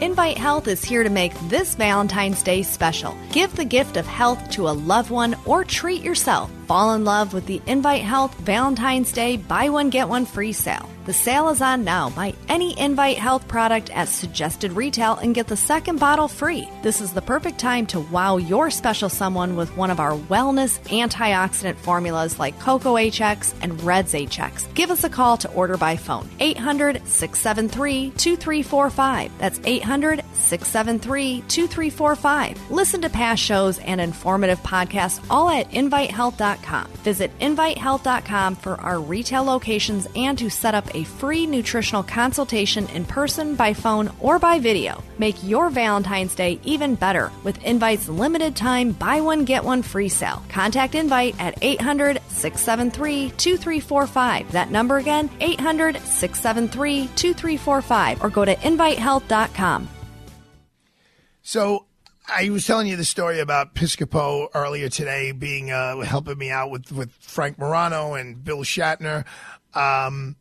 Invite Health is here to make this Valentine's Day special. Give the gift of health to a loved one or treat yourself. Fall in love with the Invite Health Valentine's Day Buy One Get One Free sale. The sale is on now. Buy any Invite Health product at suggested retail and get the second bottle free. This is the perfect time to wow your special someone with one of our wellness antioxidant formulas like Cocoa HX and Reds HX. Give us a call to order by phone. 800 673 2345. That's 800 673 2345. Listen to past shows and informative podcasts all at invitehealth.com. Visit invitehealth.com for our retail locations and to set up a free nutritional consultation in person, by phone, or by video. Make your Valentine's Day even better with Invite's limited time buy one get one free sale. Contact Invite at 800 673 2345. That number again, 800 673 2345, or go to invitehealth.com. So I was telling you the story about Piscopo earlier today, being uh, helping me out with with Frank Morano and Bill Shatner. Um,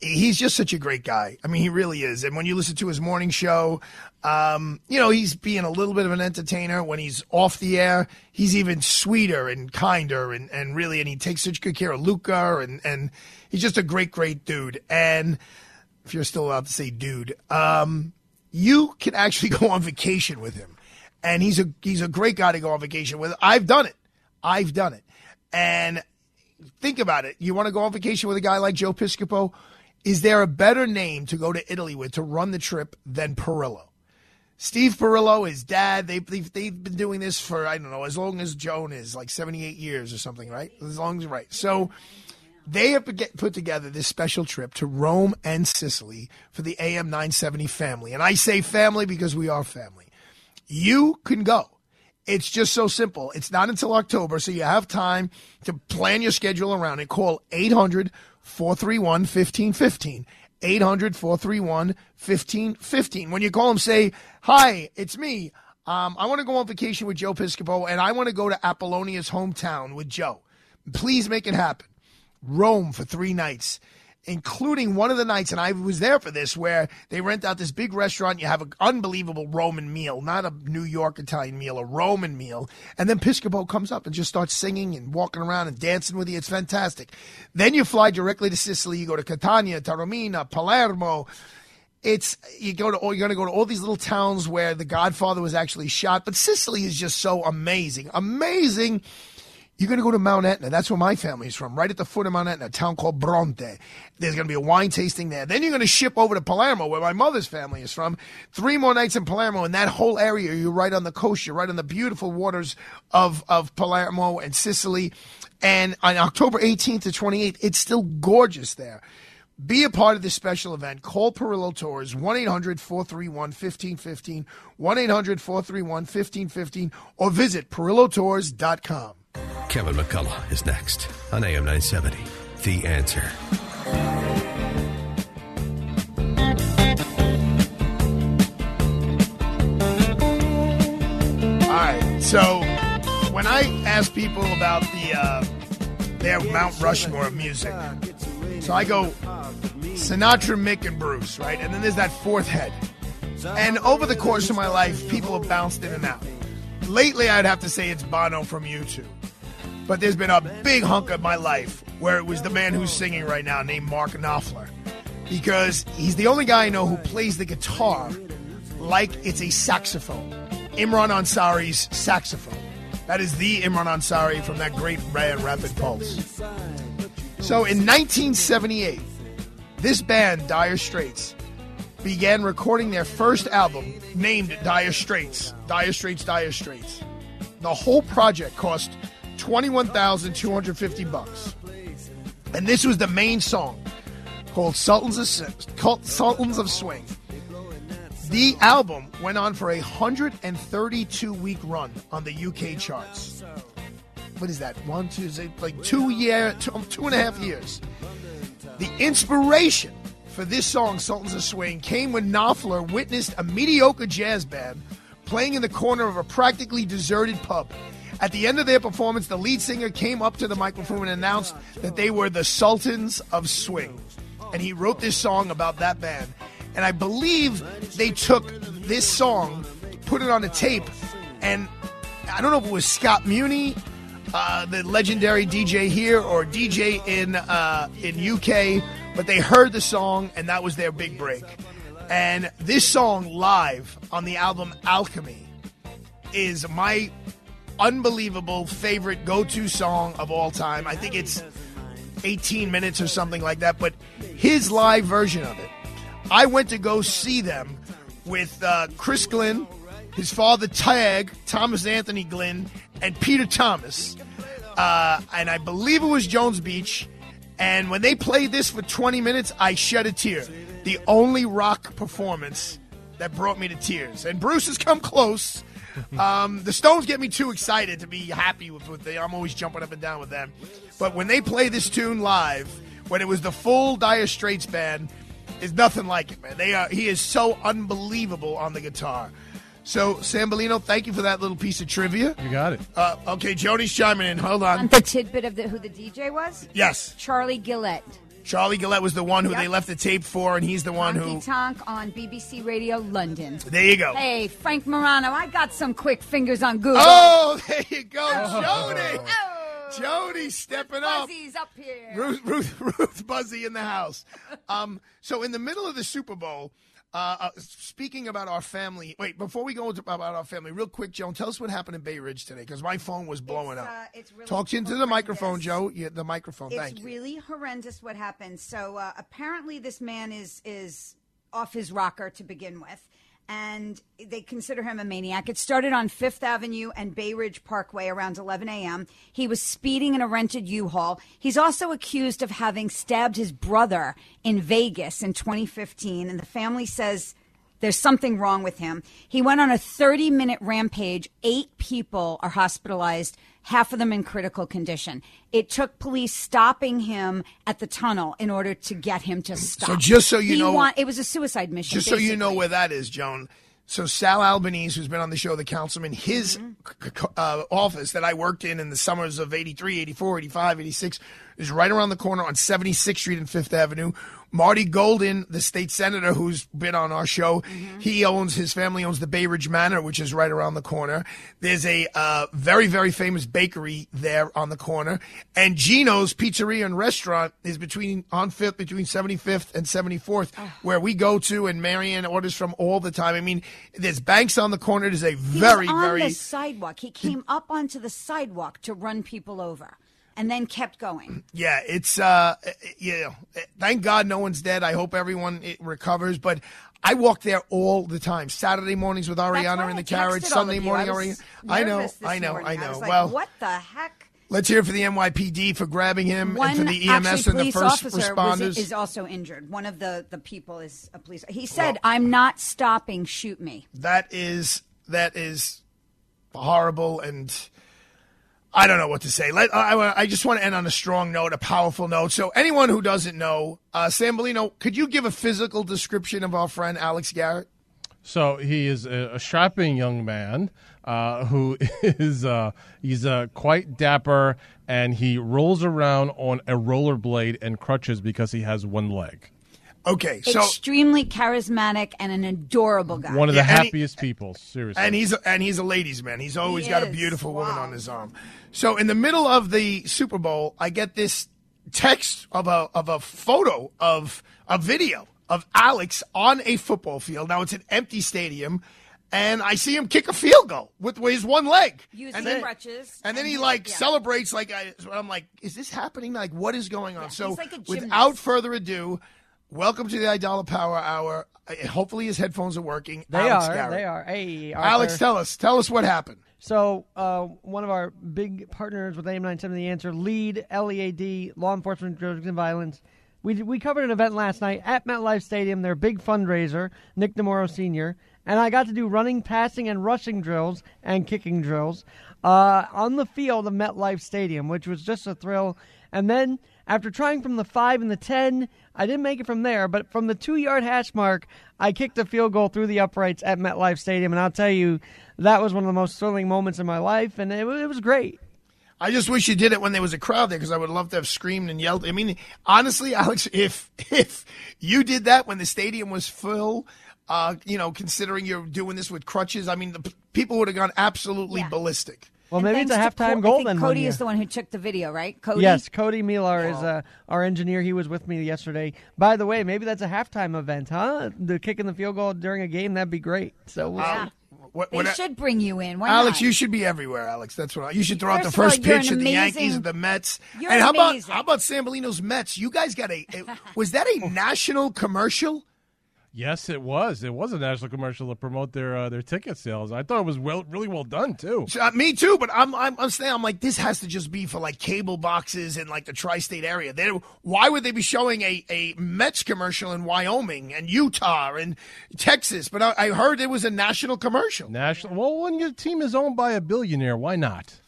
he's just such a great guy. I mean, he really is. And when you listen to his morning show, um, you know, he's being a little bit of an entertainer. When he's off the air, he's even sweeter and kinder and, and really, and he takes such good care of Luca and, and he's just a great, great dude. And if you're still allowed to say dude, um, you can actually go on vacation with him. And he's a, he's a great guy to go on vacation with. I've done it. I've done it. And think about it. You want to go on vacation with a guy like Joe Piscopo? Is there a better name to go to Italy with to run the trip than Perillo? Steve Perillo, his dad, they, they've, they've been doing this for, I don't know, as long as Joan is, like 78 years or something, right? As long as, right. So they have put together this special trip to Rome and Sicily for the AM 970 family. And I say family because we are family. You can go. It's just so simple. It's not until October, so you have time to plan your schedule around it. Call 800 431 1515. 800 431 1515. When you call them, say, Hi, it's me. Um, I want to go on vacation with Joe Piscopo, and I want to go to Apollonia's hometown with Joe. Please make it happen. Rome for three nights including one of the nights, and I was there for this, where they rent out this big restaurant. You have an unbelievable Roman meal, not a New York Italian meal, a Roman meal. And then Piscopo comes up and just starts singing and walking around and dancing with you. It's fantastic. Then you fly directly to Sicily. You go to Catania, Taormina, Palermo. It's you go to you're going to go to all these little towns where The Godfather was actually shot, but Sicily is just so amazing, amazing you're going to go to Mount Etna. That's where my family's from, right at the foot of Mount Etna, a town called Bronte. There's going to be a wine tasting there. Then you're going to ship over to Palermo, where my mother's family is from. Three more nights in Palermo, and that whole area, you're right on the coast. You're right on the beautiful waters of, of Palermo and Sicily. And on October 18th to 28th, it's still gorgeous there. Be a part of this special event. Call Perillo Tours, 1 800 431 1515, 1 800 431 1515, or visit perillotours.com. Kevin McCullough is next on AM 970. The answer. All right. So when I ask people about the uh, their Mount Rushmore of music, so I go Sinatra, Mick, and Bruce, right? And then there's that fourth head. And over the course of my life, people have bounced in and out. Lately, I'd have to say it's Bono from U2. But there's been a big hunk of my life where it was the man who's singing right now named Mark Knopfler. Because he's the only guy I know who plays the guitar like it's a saxophone. Imran Ansari's saxophone. That is the Imran Ansari from that great band Rapid Pulse. So in 1978, this band, Dire Straits, began recording their first album named Dire Straits. Dire Straits, Dire Straits. The whole project cost 21,250 bucks. And this was the main song called Sultans of, called Sultans of Swing. The album went on for a 132 week run on the UK charts. What is that? One, two, it like two year, two, two and a half years. The inspiration for this song, Sultans of Swing, came when Knopfler witnessed a mediocre jazz band playing in the corner of a practically deserted pub. At the end of their performance, the lead singer came up to the microphone and announced that they were the Sultans of Swing. And he wrote this song about that band. And I believe they took this song, put it on a tape, and I don't know if it was Scott Muni, uh, the legendary DJ here, or DJ in uh, in UK, but they heard the song and that was their big break. And this song live on the album Alchemy is my unbelievable favorite go-to song of all time. I think it's 18 minutes or something like that, but his live version of it. I went to go see them with uh, Chris Glynn, his father Tag, Thomas Anthony Glynn, and Peter Thomas. Uh, and I believe it was Jones Beach. And when they played this for 20 minutes, I shed a tear. The only rock performance that brought me to tears. And Bruce has come close. Um, the Stones get me too excited to be happy with, with them. I'm always jumping up and down with them. But when they play this tune live, when it was the full Dire Straits band, is nothing like it, man. They are. He is so unbelievable on the guitar. So, Sambolino, thank you for that little piece of trivia. You got it. Uh, okay, Joni's chiming in. Hold on. The tidbit of the, who the DJ was? Yes. Charlie Gillett. Charlie Gillett was the one who Yep. they left the tape for, and he's the one Honky who. Tonk on BBC Radio London. There you go. Hey, Frank Morano, I got some quick fingers on Google. Oh, there you go, Joni. Joni stepping up. Buzzy's up here. Ruth, Ruth, Ruth Buzzi in the house. Um, so in the middle of the Super Bowl, uh, uh, speaking about our family. Wait, before we go into about our family, real quick, Joan, tell us what happened in Bay Ridge today because my phone was blowing It's, up. uh, it's really Talk into the microphone, Joe. Yeah, the microphone. It's Thank you. really horrendous what happened. So uh, apparently, this man is is off his rocker to begin with, and they consider him a maniac. It started on Fifth Avenue and Bay Ridge Parkway around 11 a.m. He was speeding in a rented U-Haul. He's also accused of having stabbed his brother in Vegas in 2015, and the family says. There's something wrong with him. He went on a 30 minute rampage. Eight people are hospitalized, half of them in critical condition. It took police stopping him at the tunnel in order to get him to stop. So just so you He know- want- it was a suicide mission. Just so you know where that is, Joan. So Sal Albanese, who's been on the show, the councilman, his Mm-hmm. uh, office that I worked in in the summers of 83, 84, 85, 86 is right around the corner on 76th Street and 5th Avenue. Marty Golden, the state senator who's been on our show, Mm-hmm. he owns, his family owns the Bay Ridge Manor, which is right around the corner. There's a uh, very, very famous bakery there on the corner. And Gino's Pizzeria and Restaurant is between, on 5th, between 75th and 74th, where we go to and Marianne orders from all the time. I mean, there's banks on the corner. There's a He very, on very. the sidewalk. He came up onto the sidewalk to run people over, and then kept going. Yeah, it's uh, you know, thank God no one's dead. I hope everyone recovers. But I walk there all the time. Saturday mornings with Ariana in the carriage. Sunday morning, I Ariana. I know, I know, morning. I know. was like, well, what the heck? let's hear for the NYPD for grabbing him One and for the actually EMS and the first officer was- responders. is also injured. One of the, the people is a police. He said, "I'm not stopping. Shoot me." that is that is horrible and I don't know what to say. Let, I, I- just want to end on a strong note, a powerful note. So, anyone who doesn't know, uh, Sambolino, could you give a physical description of our friend Alex Garrett? So he is a, a strapping young man uh, who is uh, he's uh, quite dapper, and he rolls around on a rollerblade and crutches because he has one leg. Okay, so Extremely charismatic and an adorable guy. One of the Yeah, and he- happiest people, seriously. and he's and he's a ladies' man. He's always He got a is. beautiful woman on his arm. So, in the middle of the Super Bowl, I get this text of a of a photo of a video of Alex on a football field. Now it's an empty stadium. And I see him kick a field goal with his one leg, Using and then, crutches. and then he he- like yeah. celebrates. Like I, so I'm like, is this happening? Like, what is going on? so, like without further ado, welcome to the Aidala Power Hour. Hopefully, his headphones are working. They Alex are. Garrett. They are. Hey, Alex, tell us. Tell us what happened. So, uh, one of our big partners with AM 970 The Answer, LEAD, L-E-A-D, Law Enforcement Drugs and Violence, we we covered an event last night at MetLife Stadium. Their big fundraiser, Nick DeMauro Sr. And I got to do running, passing, and rushing drills and kicking drills uh, on the field of MetLife Stadium, which was just a thrill. And then after trying from the five and the ten, I didn't make it from there, but from the two yard hash mark, I kicked a field goal through the uprights at MetLife Stadium, and I'll tell you, that was one of the most thrilling moments in my life, and it, it was great. I just wish you did it when there was a crowd there because I would love to have screamed and yelled. I mean, honestly, Alex, if if you did that when the stadium was full, uh, you know, considering you're doing this with crutches, I mean, the p- people would have gone absolutely ballistic. Well, And maybe it's a thanks to halftime Co- goal I think then. Cody is the one who took the video, right? Cody. Yes, Cody Milar is uh, our engineer. He was with me yesterday. By the way, maybe that's a halftime event, huh? The kicking the field goal during a game, that'd be great. So we'll Yeah. see. What, They what- should bring you in. Why Alex, not? you should be everywhere, Alex. That's what I, you should throw out the First all, pitch an of the Yankees amazing- and the Mets. You're and how about how about Sambolino's Mets? You guys got a, a was that a national commercial? Yes, it was. It was a national commercial to promote their uh, their ticket sales. I thought it was well, really well done too. Uh, me too, but I'm I'm I'm saying I'm like this has to just be for like cable boxes in like the tri-state area. They, why would they be showing a, a Mets commercial in Wyoming and Utah and Texas? But I, I heard it was a national commercial. National. Well, when your team is owned by a billionaire, why not?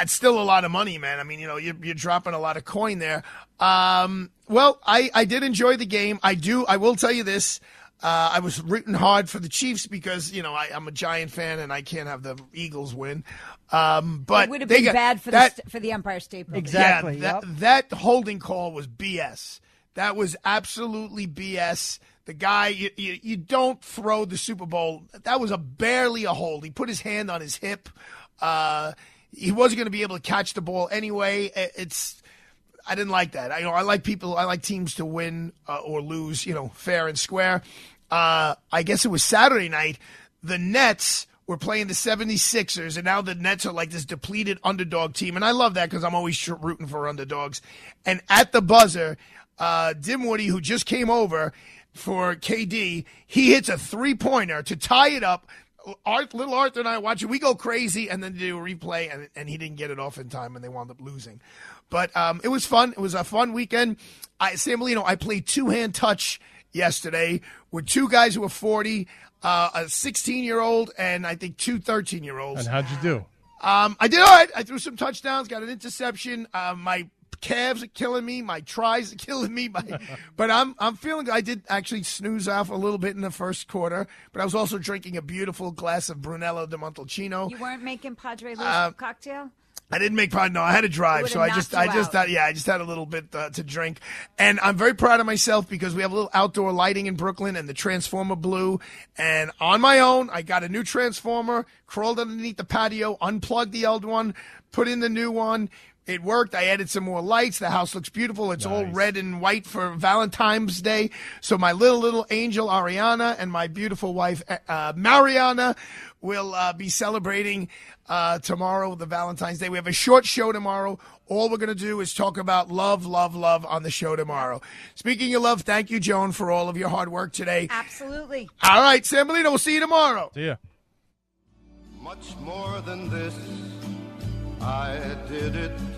It's still a lot of money, man. I mean, you know, you're, you're dropping a lot of coin there. Um, well, I, I did enjoy the game. I do. I will tell you this. Uh, I was rooting hard for the Chiefs because you know I, I'm a Giant fan and I can't have the Eagles win. Um, but it would have been got- bad for that, the for the Empire State Building. Exactly, Yeah, that, that holding call was BS. That was absolutely BS. The guy, you, you, you don't throw the Super Bowl. That was a barely a hold. He put his hand on his hip. Uh, he wasn't going to be able to catch the ball anyway. It's I didn't like that. I you know I like people. I like teams to win uh, or lose. You know, fair and square. Uh, I guess it was Saturday night. The Nets were playing the 76ers, and now the Nets are like this depleted underdog team. And I love that because I'm always rooting for underdogs. And at the buzzer, uh, Dinwiddie, who just came over for KD, he hits a three pointer to tie it up. Art, little Arthur and I watch it. We go crazy, and then do a replay, and, and he didn't get it off in time, and they wound up losing. But um, it was fun. It was a fun weekend. I, San Marino, I played two hand touch yesterday with two guys who were 40, uh, a 16 year old, and I think two 13 year olds. And how'd you do? Um, I did all right. I threw some touchdowns, got an interception. Uh, my calves are killing me. My tries are killing me. My, but I'm I'm feeling good. I did actually snooze off a little bit in the first quarter, but I was also drinking a beautiful glass of Brunello di Montalcino. You weren't making Padre Luis Uh, cocktail. I didn't make pride. No, I had to drive, so I just, I just, out. had, yeah, I just had a little bit uh, to drink, and I'm very proud of myself because we have a little outdoor lighting in Brooklyn, and the transformer blew, and on my own, I got a new transformer, crawled underneath the patio, unplugged the old one, put in the new one. It worked. I added some more lights. The house looks beautiful. It's all red and white for Valentine's Day. So my little little angel Ariana and my beautiful wife uh, Mariana will uh, be celebrating uh, tomorrow, the Valentine's Day. We have a short show tomorrow. All we're going to do is talk about love, love, love on the show tomorrow. Speaking of love, thank you, Joan, for all of your hard work today. Absolutely. All right, Sambolino, we'll see you tomorrow. See ya. Much more than this, I did it my way.